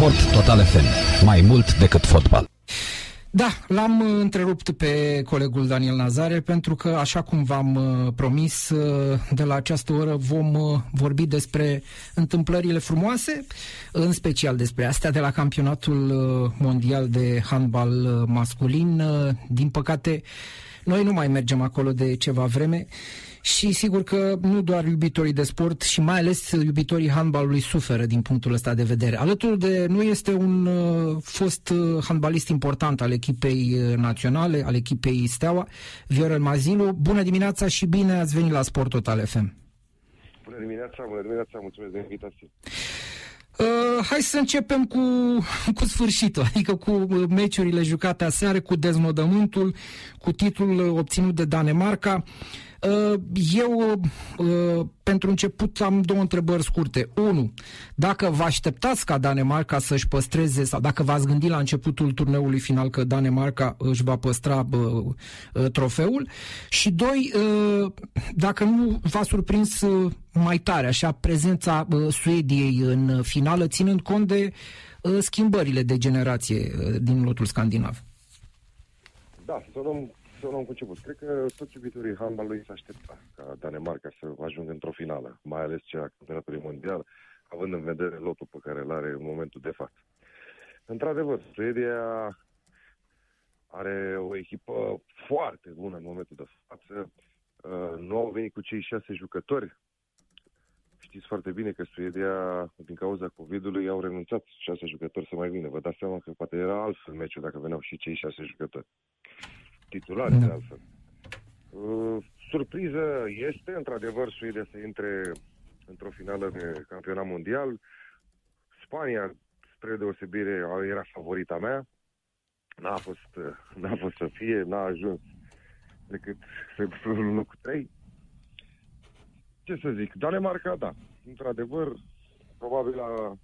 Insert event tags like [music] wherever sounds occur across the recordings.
Sport Total FM. Mai mult decât fotbal. Da, l-am uh, întrerupt pe colegul Daniel Nazare pentru că, așa cum v-am uh, promis, uh, de la această oră vom vorbi despre întâmplările frumoase, în special despre astea de la campionatul mondial de handbal masculin. Din păcate, noi nu mai mergem acolo de ceva vreme și sigur că nu doar iubitorii de sport și mai ales iubitorii handbalului suferă din punctul ăsta de vedere. Alături de nu este un uh, fost uh, handbalist important al echipei uh, naționale, al echipei Steaua, Viorel Mazilu. Bună dimineața și bine ați venit la Sport Total FM. Bună dimineața, bună dimineața, mulțumesc de invitație. Uh, hai să începem cu, cu sfârșitul, adică cu meciurile jucate aseară, cu deznodământul, cu titlul obținut de Danemarca. Uh, Uh, eu, uh, pentru început, am două întrebări scurte. Unu, dacă vă așteptați ca Danemarca să-și păstreze, sau dacă v-ați gândit la începutul turneului final că Danemarca își va păstra uh, trofeul. Și doi, dacă nu v-a surprins mai tare, așa, prezența Suediei în finală, ținând cont de schimbările de generație din lotul scandinav. Da, să luăm să luăm cu început. Cred că toți iubitorii handbalului se aștepta ca Danemarca să ajungă într-o finală, mai ales cea a campionatului mondial, având în vedere lotul pe care îl are în momentul de față. Într-adevăr, Suedia are o echipă foarte bună în momentul de față. Uh, nu au venit cu cei șase jucători. Știți foarte bine că Suedia, din cauza COVID-ului, au renunțat șase jucători să mai vină. Vă dați seama că poate era altfel meciul dacă veneau și cei șase jucători titulari, da. de altfel. Uh, surpriză este, într-adevăr, Suedia să intre într-o finală de campionat mondial. Spania, spre deosebire, era favorita mea. N-a fost, [laughs] n-a fost să fie, n-a ajuns decât să în locul 3. Ce să zic, Danemarca, da. Într-adevăr, probabil a,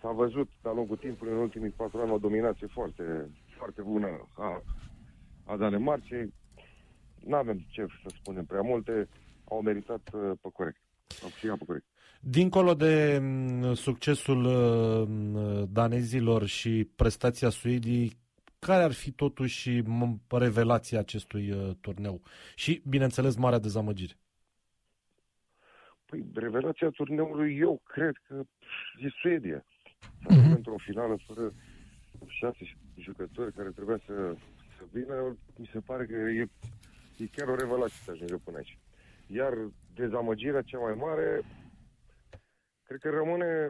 s-a văzut de-a lungul timpului, în ultimii patru ani, o dominație foarte, foarte bună a a Danemarcei. Nu avem ce să spunem prea multe, au meritat uh, pe corect. Au câștigat pe corect. Dincolo de mm, succesul uh, danezilor și prestația Suediei, care ar fi totuși revelația acestui uh, turneu? Și, bineînțeles, marea dezamăgire. Păi, revelația turneului, eu cred că e Suedia. Mm-hmm. Într-o finală fără șase jucători care trebuia să să vină, mi se pare că e, e chiar o revelație să ajungă până aici. Iar dezamăgirea cea mai mare, cred că rămâne,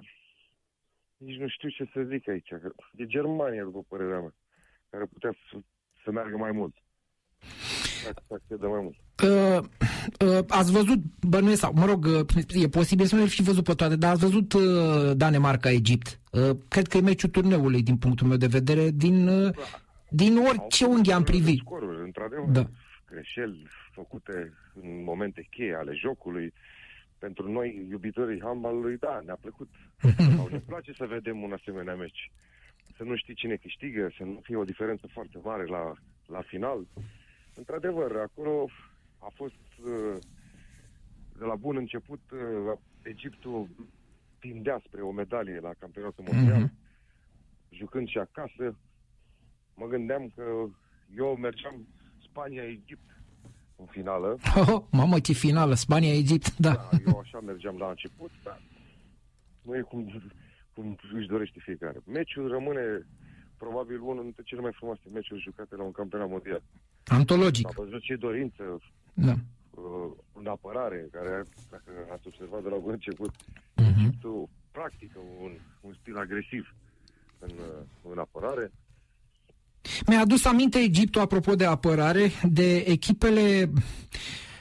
nici nu știu ce să zic aici, că e Germania, după părerea mea, care putea să, să meargă mai mult. Să mai mult. Uh, uh, ați văzut, bănuiesc, sau, mă rog, uh, e posibil să nu fi văzut pe toate, dar ați văzut uh, Danemarca-Egipt. Uh, cred că e meciul turneului, din punctul meu de vedere, din, uh, din orice unghi am privit. Scoruri, într-adevăr, da. greșeli făcute în momente cheie ale jocului. Pentru noi, iubitorii handballului, da, ne-a plăcut. [laughs] Sau ne place să vedem un asemenea meci. Să nu știi cine câștigă, să nu fie o diferență foarte mare la, la final. Într-adevăr, acolo a fost uh, de la bun început uh, Egiptul tindea spre o medalie la campionatul mondial, mm-hmm. jucând și acasă, mă gândeam că eu mergeam Spania-Egipt în finală. Oh, [laughs] mamă, ce finală, Spania-Egipt, da. da. Eu așa mergeam la început, dar nu e cum, cum își dorește fiecare. Meciul rămâne probabil unul dintre cele mai frumoase meciuri jucate la un campionat mondial. Antologic. Am văzut ce dorință da. uh, în apărare, care, dacă ați observat de la bun început, uh-huh. Egiptul practică un, un stil agresiv în, uh, în apărare. Mi-a adus aminte Egiptul, apropo de apărare, de echipele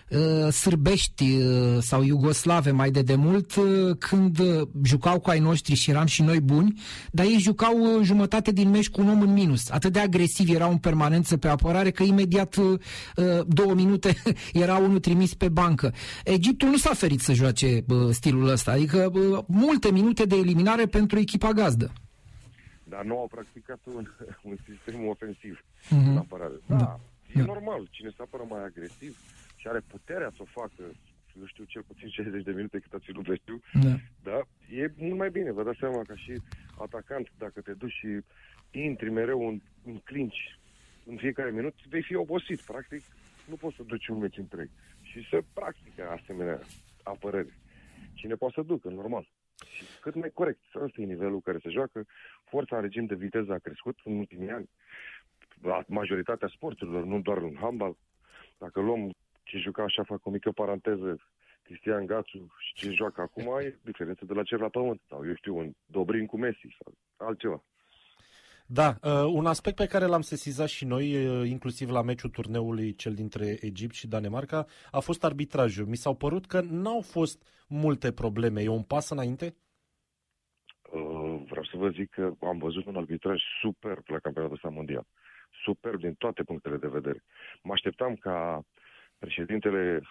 uh, sârbești uh, sau iugoslave mai de demult uh, când jucau cu ai noștri și eram și noi buni, dar ei jucau jumătate din meci cu un om în minus. Atât de agresivi erau în permanență pe apărare că imediat două minute [laughs] era unul trimis pe bancă. Egiptul nu s-a ferit să joace stilul ăsta, adică multe minute de eliminare pentru echipa gazdă dar nu au practicat un, [laughs] un sistem ofensiv mm-hmm. în apărare. Da, da, e da. normal. Cine se apără mai agresiv și are puterea să o facă, nu știu, cel puțin [laughs] 60 de minute cât a ținut știu, da. da, e E mult mai bine, vă dați seama, ca și atacant, dacă te duci și intri mereu în, în clinci în fiecare minut, vei fi obosit. Practic, nu poți să duci un meci întreg. Și se practică asemenea apărări. Cine poate să ducă, normal. Și cât mai corect. Ăsta e nivelul care se joacă. Forța în regim de viteză a crescut în ultimii ani. La majoritatea sporturilor, nu doar în handbal. Dacă luăm ce juca, așa fac o mică paranteză, Cristian Gațu și ce joacă acum, e diferență de la cer la pământ. Sau, eu știu, un Dobrin cu Messi sau altceva. Da, uh, un aspect pe care l-am sesizat și noi, uh, inclusiv la meciul turneului cel dintre Egipt și Danemarca, a fost arbitrajul. Mi s-au părut că n-au fost multe probleme. E un pas înainte? Uh, vreau să vă zic că am văzut un arbitraj superb la campionatul ăsta mondial. Superb din toate punctele de vedere. Mă așteptam ca președintele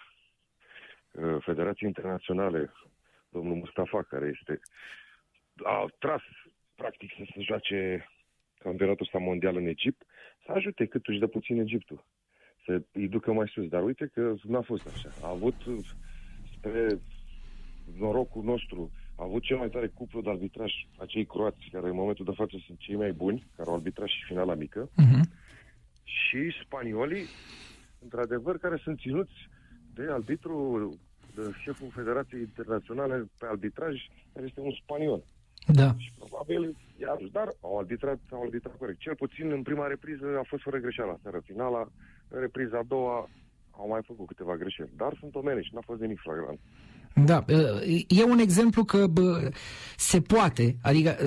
uh, Federației Internaționale, domnul Mustafa, care este a tras practic să se joace campionatul ăsta mondial în Egipt, să ajute cât își dă puțin Egiptul. Să îi ducă mai sus. Dar uite că n-a fost așa. A avut, spre norocul nostru, a avut cel mai tare cuplu de arbitraj, acei croați, care în momentul de față sunt cei mai buni, care au arbitrat și finala mică, Uh-huh. și spaniolii, într-adevăr, care sunt ținuți de arbitru, de șeful Federației Internaționale pe arbitraj, care este un spaniol. Da. Și probabil, iarăși, dar au arbitrat, au arbitrat corect. Cel puțin în prima repriză a fost fără greșeală seara finala, în repriza a doua au mai făcut câteva greșeli. Dar sunt omenești, n-a fost nimic flagrant. Da, e un exemplu că bă, se poate, adică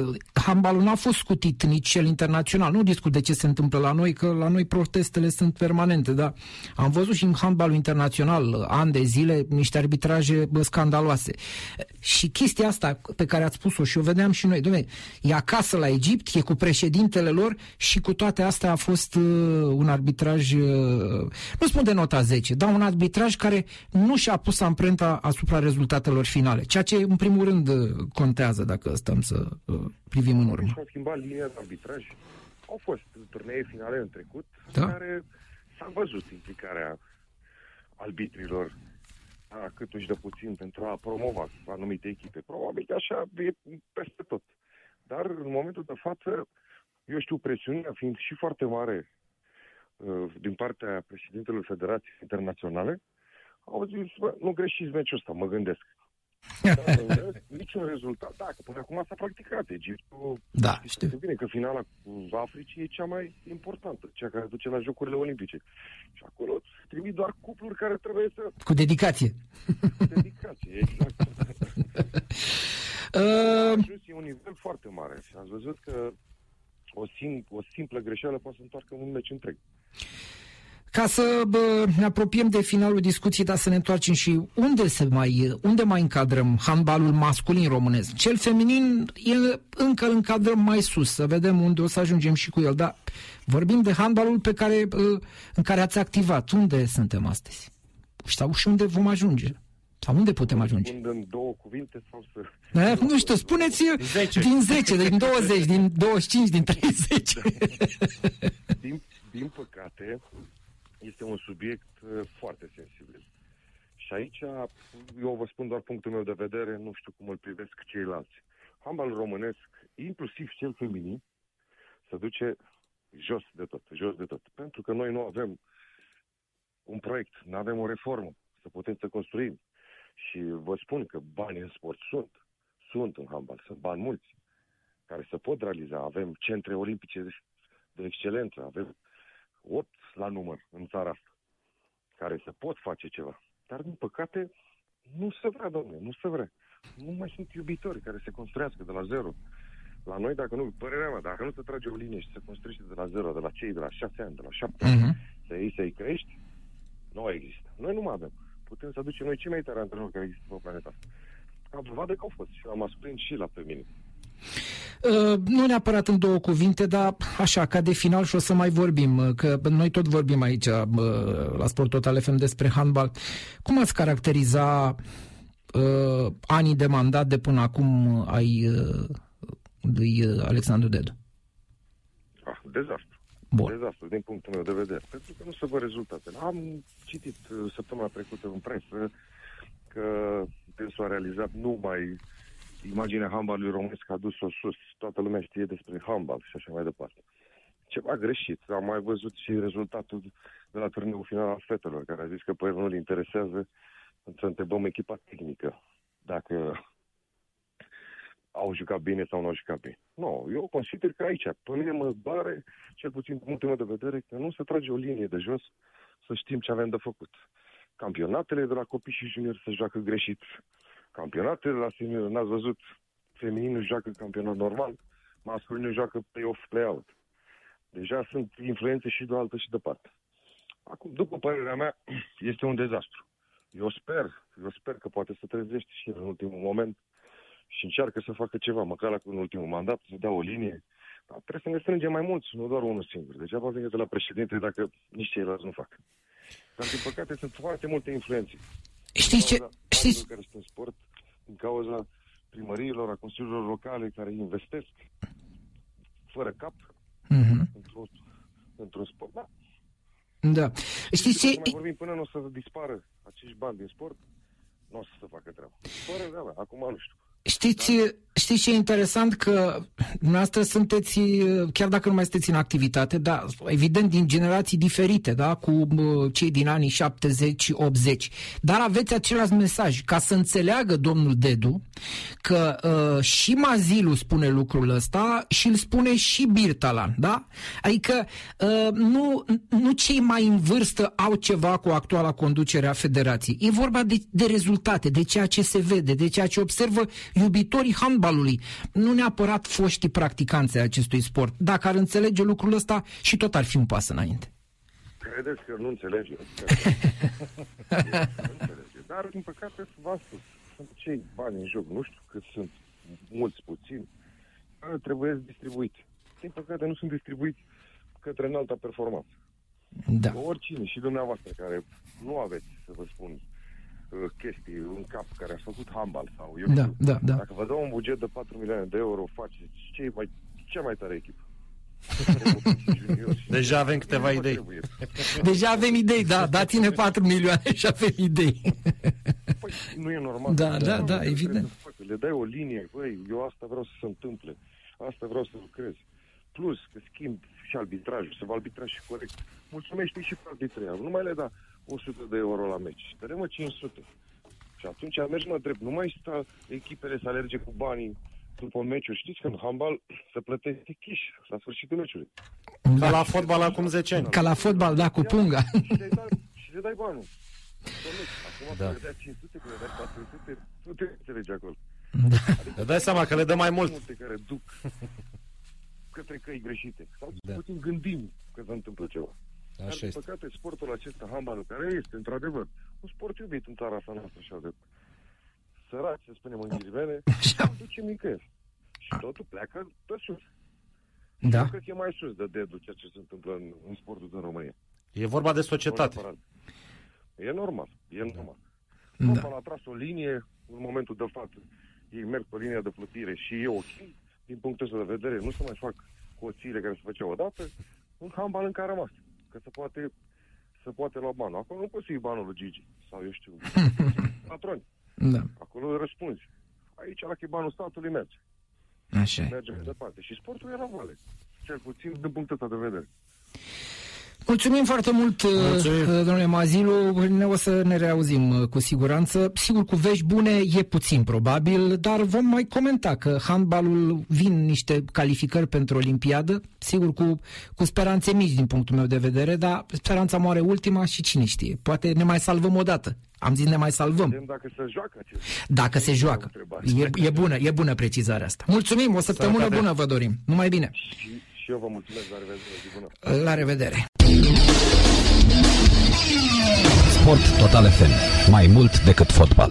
handbalul nu a fost scutit nici cel internațional, nu discut de ce se întâmplă la noi, că la noi protestele sunt permanente, dar am văzut și în handbalul internațional ani de zile niște arbitraje bă, scandaloase. Și chestia asta pe care ați spus-o și o vedeam și noi, dom'le, e acasă la Egipt, e cu președintele lor și cu toate astea a fost uh, un arbitraj, uh, nu spun de nota 10, dar un arbitraj care nu și-a pus amprenta asupra rezultatelor finale, ceea ce în primul rând contează dacă stăm să uh, privim în urmă. Și au schimbat linia de arbitraj. Au fost turnee finale în trecut, Da. da? care s-a văzut implicarea arbitrilor a câtuși de puțin pentru a promova anumite echipe. Probabil că așa e peste tot. Dar în momentul de față, eu știu, presiunea fiind și foarte mare uh, din partea președintelui Federației Internaționale, au zis, bă, nu greșiți meciul ăsta, mă gândesc. Dar, în rest, [laughs] niciun rezultat. Dacă până acum s-a practicat. Egiptul Da, știți știu. foarte bine că finala cu Africii e cea mai importantă, cea care duce la Jocurile Olimpice. Și acolo trimit doar cupluri care trebuie să Cu dedicație. dedicație, exact. [laughs] Uh, ajuns e un nivel foarte mare și ați văzut că o, sim- o simplă greșeală poate să întoarcă un meci întreg. Ca să bă, ne apropiem de finalul discuției, dar să ne întoarcem și unde se mai, unde mai încadrăm handbalul masculin românesc? Cel feminin e, încă îl încadrăm mai sus, să vedem unde o să ajungem și cu el, dar vorbim de handbalul pe care, bă, în care ați activat. Unde suntem astăzi? Sau și unde vom ajunge? Sau unde putem ajunge? Spun în două cuvinte sau să... Eh, nu știu, spuneți 10. din 10, din 20, din 25, din 30. [laughs] Din, din păcate, este un subiect uh, foarte sensibil. Și aici, eu vă spun doar punctul meu de vedere, nu știu cum îl privesc ceilalți. Handbalul românesc, inclusiv cel feminin, se duce jos de tot, jos de tot. Pentru că noi nu avem un proiect, nu avem o reformă, să putem să construim. Și vă spun că bani în sport sunt, sunt în handbal, sunt bani mulți, care se pot realiza. Avem centre olimpice de, de excelență, avem 8 la număr în țara asta, care se pot face ceva. Dar, din păcate, nu se vrea, domnule, nu se vrea. Nu mai sunt iubitori care se construiască de la zero. La noi, dacă nu, părerea mea, dacă nu se trage o linie și se construiește de la zero, de la cei de la șase ani, de la șapte ani, Mhm. să iei să-i crești, nu există. Noi nu mai avem. Putem să aducem noi cei mai tare antrenori care există pe planeta asta. Am dovadă că au fost și la masculin și la feminin. Uh, nu neapărat în două cuvinte, dar așa, ca de final și o să mai vorbim, uh, că noi tot vorbim aici uh, la Sport Total FM despre handbal. Cum ați caracteriza uh, anii de mandat de până acum ai uh, lui uh, Alexandru Dedu? Ah, dezastru. Bun. Dezastru, din punctul meu de vedere. Pentru că nu se văd rezultatele. Am citit uh, săptămâna trecută în presă că dânsul a realizat numai imaginea handbalului românesc a dus-o sus. Toată lumea știe despre handbal și așa mai departe. Ceva greșit. Am mai văzut și rezultatul de la turneul final al fetelor, care a zis că pe el nu îl interesează să întrebăm echipa tehnică dacă au jucat bine sau nu au jucat bine. Nu, eu consider că aici, pe mine mă bare, cel puțin din punctul meu de vedere, că nu se trage o linie de jos să știm ce avem de făcut. Campionatele de la copii și juniori se joacă greșit. Campionatele la senior, n-ați văzut, femininul joacă campionat normal, masculinul joacă play-off, play-out. Deja sunt influențe și de o altă și de parte. Acum, după părerea mea, [clears throat] este un dezastru. Eu sper, eu sper că poate să trezește și în ultimul moment și încearcă să facă ceva, măcar la în ultimul mandat, să dea o linie. Dar trebuie să ne strângem mai mulți, nu doar unul singur. Degeaba vine de la președinte dacă nici ceilalți nu fac. Dar, din păcate, sunt foarte multe influențe. Știți ce? Știți? Care sunt în sport, din cauza primăriilor, a consiliilor locale care investesc fără cap Mhm. într-un, într-un sport. Da, Da. Știți Să ce? mai vorbim până nu o să dispară acești bani din sport, nu o să se facă treaba. Părerea mea, acum nu știu. Știți, știți ce e interesant? Că dumneavoastră sunteți, chiar dacă nu mai sunteți în activitate, dar evident din generații diferite, da? cu uh, cei din anii 70-80, dar aveți același mesaj, ca să înțeleagă domnul Dedu că uh, și Mazilu spune lucrul ăsta și îl spune și Birtalan, da? Adică uh, nu, nu cei mai în vârstă au ceva cu actuala conducere a federației. E vorba de, de rezultate, de ceea ce se vede, de ceea ce observă iubitorii handbalului, nu neapărat foștii practicanți ai acestui sport. Dacă ar înțelege lucrul ăsta și tot ar fi un pas înainte. Credeți că nu înțelege? nu [laughs] înțelege. Dar, din păcate, v-am spus, sunt cei bani în joc. Nu știu cât sunt, mulți, puțini. Dar trebuie distribuiți. Din păcate, nu sunt distribuiți către înalta performanță. Da. Oricine și dumneavoastră care nu aveți, să vă spun, uh, chestii în cap care ați făcut handbal sau eu Da, știu, da, da. dacă vă dau un buget de 4 milioane de euro, faceți cei mai, cea mai tare echipă. [laughs] Deja avem câteva idei. Trebuie. Deja avem idei, da, dați-ne 4 milioane și avem idei. Păi, nu e normal. Da, Nu e da, normal da, că evident. trebuie să facă. Le dai o linie, băi, eu asta vreau să se întâmple. Asta vreau să lucrez. Plus că schimb și arbitrajul, să vă arbitraj și corect. Mulțumește și pe arbitrii. Nu mai le da 100 de euro la meci. Dă mă 500. Și atunci mergi mă drept. Nu mai sta echipele să alerge cu banii după meciuri. Știți că în handbal se plătește chiș la sfârșitul meciului. Ca la fotbal acum 10 ani. Ca la fotbal, da, cu punga. Și le dai, și le dai banul. Dom'le, Acum Da. da. le dai 500, că le dai 400, nu te înțelegi acolo. Îți dai seama că le dă mai mult. Multe care duc [laughs] către căi greșite. Sau Da. da. puțin gândim că se întâmplă ceva. Dar, Așa din este. păcate, sportul acesta, handbalul, care este, într-adevăr, un sport iubit în țara asta noastră, așa de săraci, să spunem în ghilimele, nu duce nicăieri. Și totul pleacă pe sus. Da. Eu cred că e mai sus de dedu ceea ce se întâmplă în, în sportul din România. E vorba de societate. Neapărat. E normal, e normal. Da. Da. a tras o linie, în momentul de față, ei merg pe linia de plutire și e ok, din punctul ăsta de vedere, nu se mai fac coțiile care se făceau odată, un handbal încă a rămas, că se poate, se poate lua banul. Acolo nu poți să iei banul lui Gigi, sau eu știu, [laughs] patroni. Da. Acolo îi răspunzi. Aici, la banul statului, merge. Așa e. Merge mai departe. Și sportul era vale. Cel puțin din punctul ăsta de vedere. Mulțumim foarte mult, Mulțumim. uh, domnule Mazilu. Ne o să ne reauzim uh, cu siguranță. Sigur, cu vești bune e puțin probabil, dar vom mai comenta că handbalul vin niște calificări pentru Olimpiadă, sigur cu, cu speranțe mici din punctul meu de vedere, dar speranța moare ultima și cine știe. Poate ne mai salvăm o dată. Am zis ne mai salvăm. Vedem dacă se joacă acest. Dacă se joacă. E, e bună, e bună precizarea asta. Mulțumim, o săptămână Sănătate. bună vă dorim. Numai bine. Și, și eu vă mulțumesc, la revedere, zi bună. La revedere. Sport Total FM. Mai mult decât fotbal.